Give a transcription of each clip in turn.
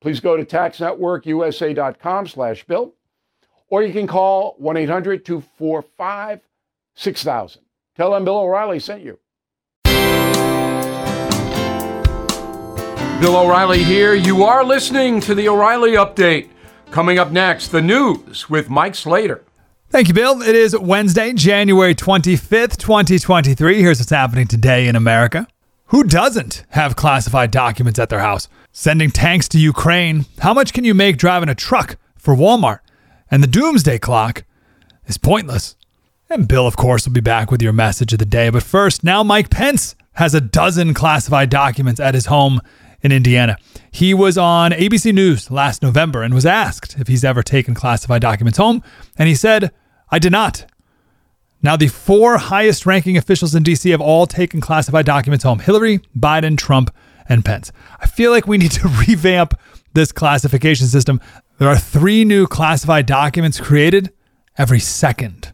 Please go to taxnetworkusa.com slash bill, or you can call 1-800-245-6000. Tell them Bill O'Reilly sent you. Bill O'Reilly here. You are listening to the O'Reilly Update. Coming up next, the news with Mike Slater. Thank you, Bill. It is Wednesday, January 25th, 2023. Here's what's happening today in America. Who doesn't have classified documents at their house? Sending tanks to Ukraine. How much can you make driving a truck for Walmart? And the doomsday clock is pointless. And Bill, of course, will be back with your message of the day. But first, now Mike Pence has a dozen classified documents at his home in Indiana. He was on ABC News last November and was asked if he's ever taken classified documents home, and he said, I did not. Now, the four highest ranking officials in DC have all taken classified documents home Hillary, Biden, Trump, and Pence. I feel like we need to revamp this classification system. There are three new classified documents created every second.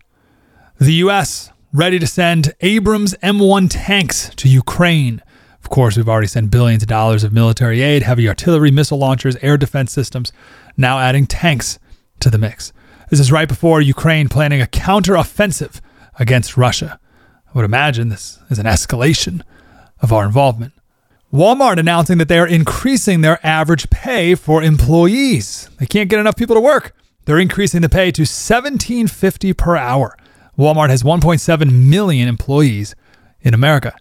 The U.S. ready to send Abrams M1 tanks to Ukraine. Of course, we've already sent billions of dollars of military aid, heavy artillery, missile launchers, air defense systems, now adding tanks to the mix. This is right before Ukraine planning a counteroffensive against Russia. I would imagine this is an escalation of our involvement. Walmart announcing that they are increasing their average pay for employees. They can't get enough people to work. They're increasing the pay to $17.50 per hour. Walmart has 1.7 million employees in America.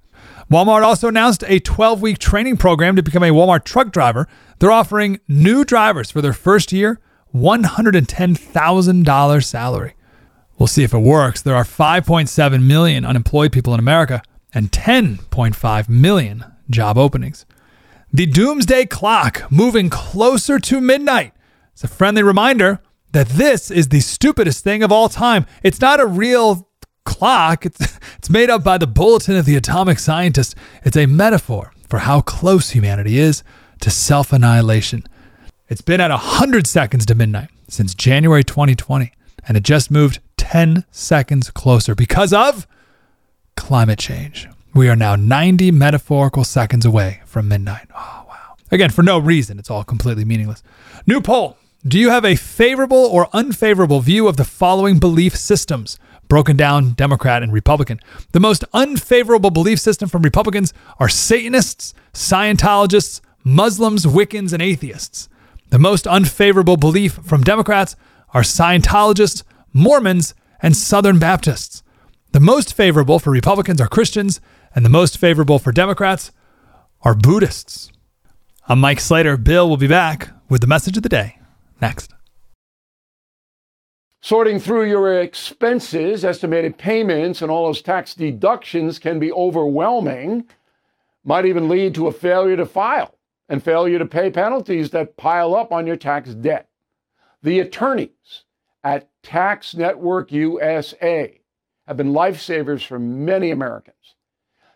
Walmart also announced a 12 week training program to become a Walmart truck driver. They're offering new drivers for their first year $110,000 salary. We'll see if it works. There are 5.7 million unemployed people in America and 10.5 million job openings. The doomsday clock moving closer to midnight. It's a friendly reminder that this is the stupidest thing of all time. It's not a real clock. It's, it's made up by the Bulletin of the Atomic Scientist. It's a metaphor for how close humanity is to self annihilation. It's been at 100 seconds to midnight since January 2020, and it just moved 10 seconds closer because of climate change. We are now 90 metaphorical seconds away from midnight. Oh, wow. Again, for no reason. It's all completely meaningless. New poll Do you have a favorable or unfavorable view of the following belief systems? broken down Democrat and Republican. The most unfavorable belief system from Republicans are Satanists, Scientologists, Muslims, Wiccans, and atheists. The most unfavorable belief from Democrats are Scientologists, Mormons, and Southern Baptists. The most favorable for Republicans are Christians, and the most favorable for Democrats are Buddhists. I'm Mike Slater. Bill will be back with the message of the day next. Sorting through your expenses, estimated payments, and all those tax deductions can be overwhelming, might even lead to a failure to file and failure to pay penalties that pile up on your tax debt. The attorneys at Tax Network USA have been lifesavers for many Americans.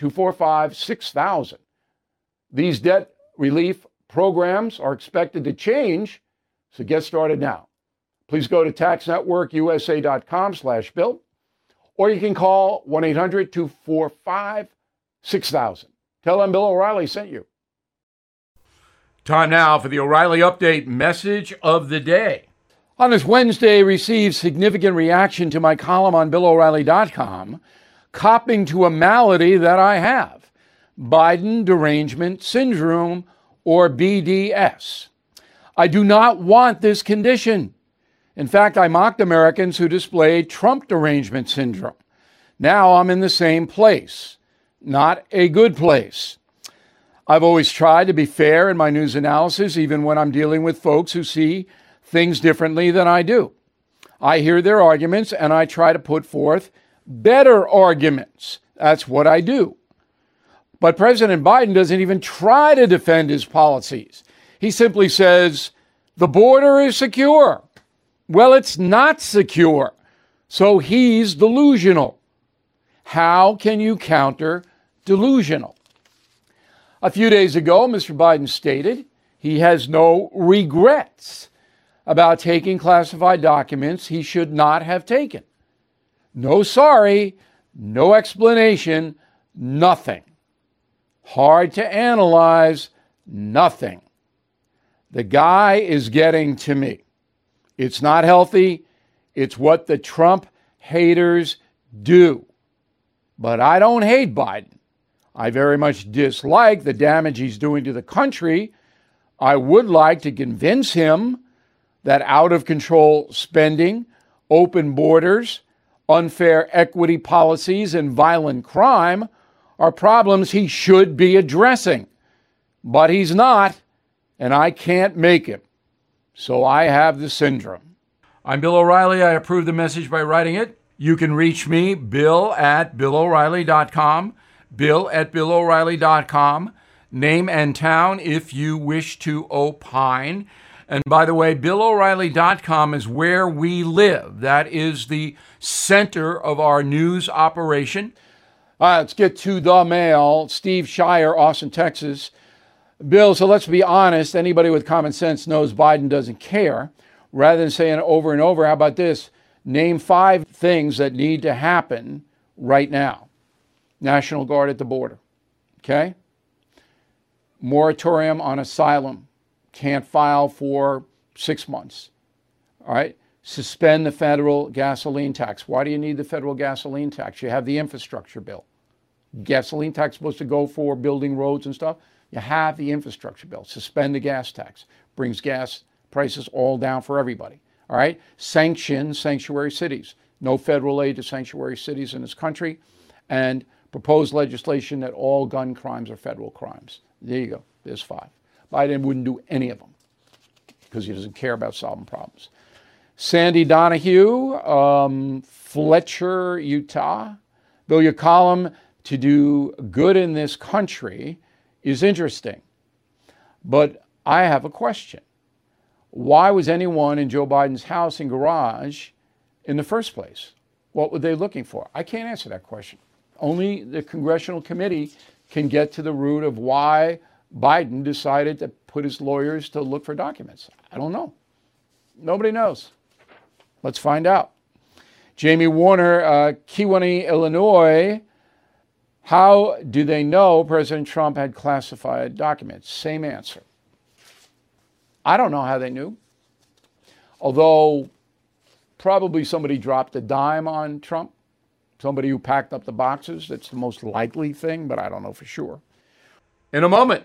1-800-245-6000. These debt relief programs are expected to change, so get started now. please go to taxnetworkusa.com slash bill, or you can call 1-800-245-6000. Tell them Bill O'Reilly sent you. Time now for the O'Reilly Update message of the day. On this Wednesday, received significant reaction to my column on BillO'Reilly.com, copping to a malady that I have, Biden derangement syndrome, or BDS. I do not want this condition. In fact, I mocked Americans who displayed Trump derangement syndrome. Now I'm in the same place, not a good place. I've always tried to be fair in my news analysis, even when I'm dealing with folks who see things differently than I do. I hear their arguments and I try to put forth better arguments. That's what I do. But President Biden doesn't even try to defend his policies. He simply says, the border is secure. Well, it's not secure. So he's delusional. How can you counter delusional? A few days ago, Mr. Biden stated he has no regrets about taking classified documents he should not have taken. No sorry, no explanation, nothing. Hard to analyze, nothing. The guy is getting to me. It's not healthy. It's what the Trump haters do. But I don't hate Biden. I very much dislike the damage he's doing to the country. I would like to convince him that out of control spending, open borders, unfair equity policies, and violent crime are problems he should be addressing. But he's not, and I can't make him. So I have the syndrome. I'm Bill O'Reilly. I approve the message by writing it. You can reach me, bill at billo'reilly.com, bill at billo'reilly.com, name and town if you wish to opine. And by the way, BillO'Reilly.com is where we live. That is the center of our news operation. All right, let's get to the mail. Steve Shire, Austin, Texas. Bill, so let's be honest. Anybody with common sense knows Biden doesn't care. Rather than saying over and over, how about this? Name five things that need to happen right now. National Guard at the border. Okay? Moratorium on asylum. Can't file for six months. All right? Suspend the federal gasoline tax. Why do you need the federal gasoline tax? You have the infrastructure bill. Gasoline tax supposed to go for building roads and stuff. You have the infrastructure bill. Suspend the gas tax. Brings gas prices all down for everybody. All right? Sanction sanctuary cities. No federal aid to sanctuary cities in this country. And propose legislation that all gun crimes are federal crimes. There you go. There's five. Biden wouldn't do any of them because he doesn't care about solving problems. Sandy Donahue, um, Fletcher, Utah. Bill, your column to do good in this country is interesting. But I have a question. Why was anyone in Joe Biden's house and garage in the first place? What were they looking for? I can't answer that question. Only the congressional committee can get to the root of why Biden decided to put his lawyers to look for documents. I don't know. Nobody knows. Let's find out. Jamie Warner, uh, Kewanee, Illinois. How do they know President Trump had classified documents? Same answer. I don't know how they knew. Although probably somebody dropped a dime on Trump, somebody who packed up the boxes. That's the most likely thing, but I don't know for sure. In a moment,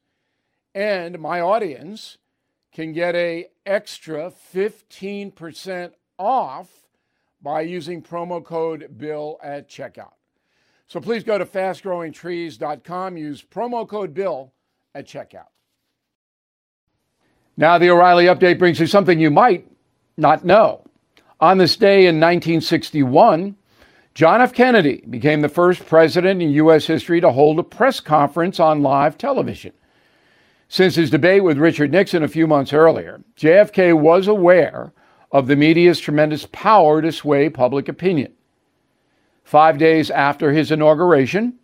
And my audience can get a extra 15% off by using promo code BILL at checkout. So please go to fastgrowingtrees.com, use promo code BILL at checkout. Now, the O'Reilly update brings you something you might not know. On this day in 1961, John F. Kennedy became the first president in U.S. history to hold a press conference on live television. Since his debate with Richard Nixon a few months earlier, JFK was aware of the media's tremendous power to sway public opinion. Five days after his inauguration,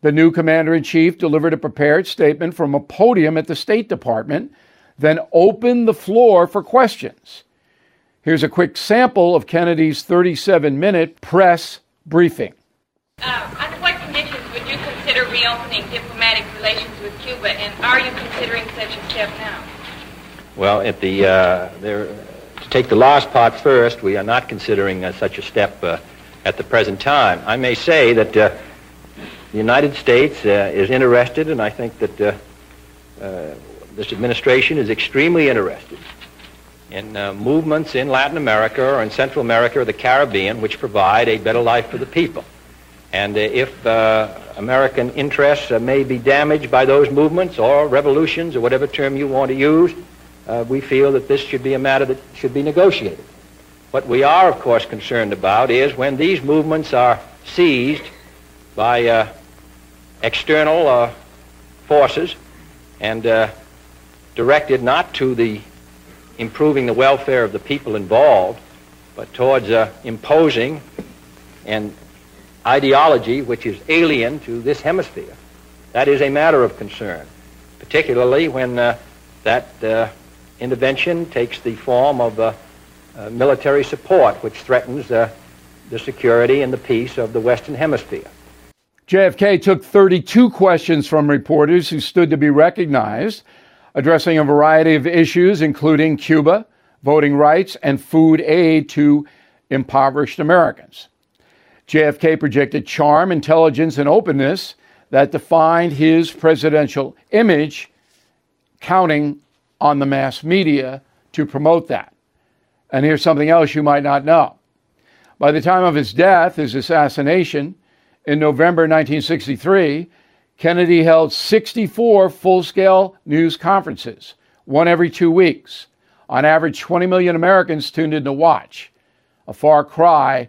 the new commander in chief delivered a prepared statement from a podium at the State Department, then opened the floor for questions. Here's a quick sample of Kennedy's 37 minute press briefing. Uh, under what conditions would you consider reopening diplomatic relations Cuba, and are you considering such a step now? Well, at the uh, there, to take the last part first, we are not considering uh, such a step uh, at the present time. I may say that uh, the United States uh, is interested, and I think that this administration is extremely interested in uh, movements in Latin America or in Central America or the Caribbean which provide a better life for the people. And uh, if uh, American interests uh, may be damaged by those movements or revolutions or whatever term you want to use, uh, we feel that this should be a matter that should be negotiated. What we are, of course, concerned about is when these movements are seized by uh, external forces and directed not to the improving the welfare of the people involved, but towards uh, imposing an ideology which is alien to this hemisphere. That is a matter of concern, particularly when uh, that uh, intervention takes the form of uh, uh, military support, which threatens uh, the security and the peace of the Western Hemisphere. JFK took 32 questions from reporters who stood to be recognized addressing a variety of issues, including Cuba, voting rights, and food aid to impoverished Americans. JFK projected charm, intelligence, and openness that defined his presidential image, counting on the mass media to promote that. And here's something else you might not know. By the time of his death, his assassination, in November 1963, Kennedy held 64 full scale news conferences, one every two weeks. On average, 20 million Americans tuned in to watch, a far cry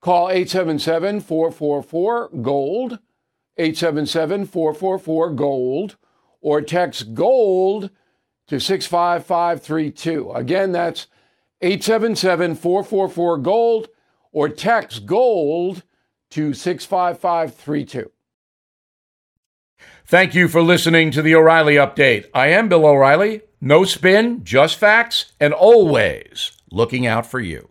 Call 877 444 GOLD, 877 444 GOLD, or text GOLD to 65532. Again, that's 877 444 GOLD, or text GOLD to 65532. Thank you for listening to the O'Reilly Update. I am Bill O'Reilly. No spin, just facts, and always looking out for you.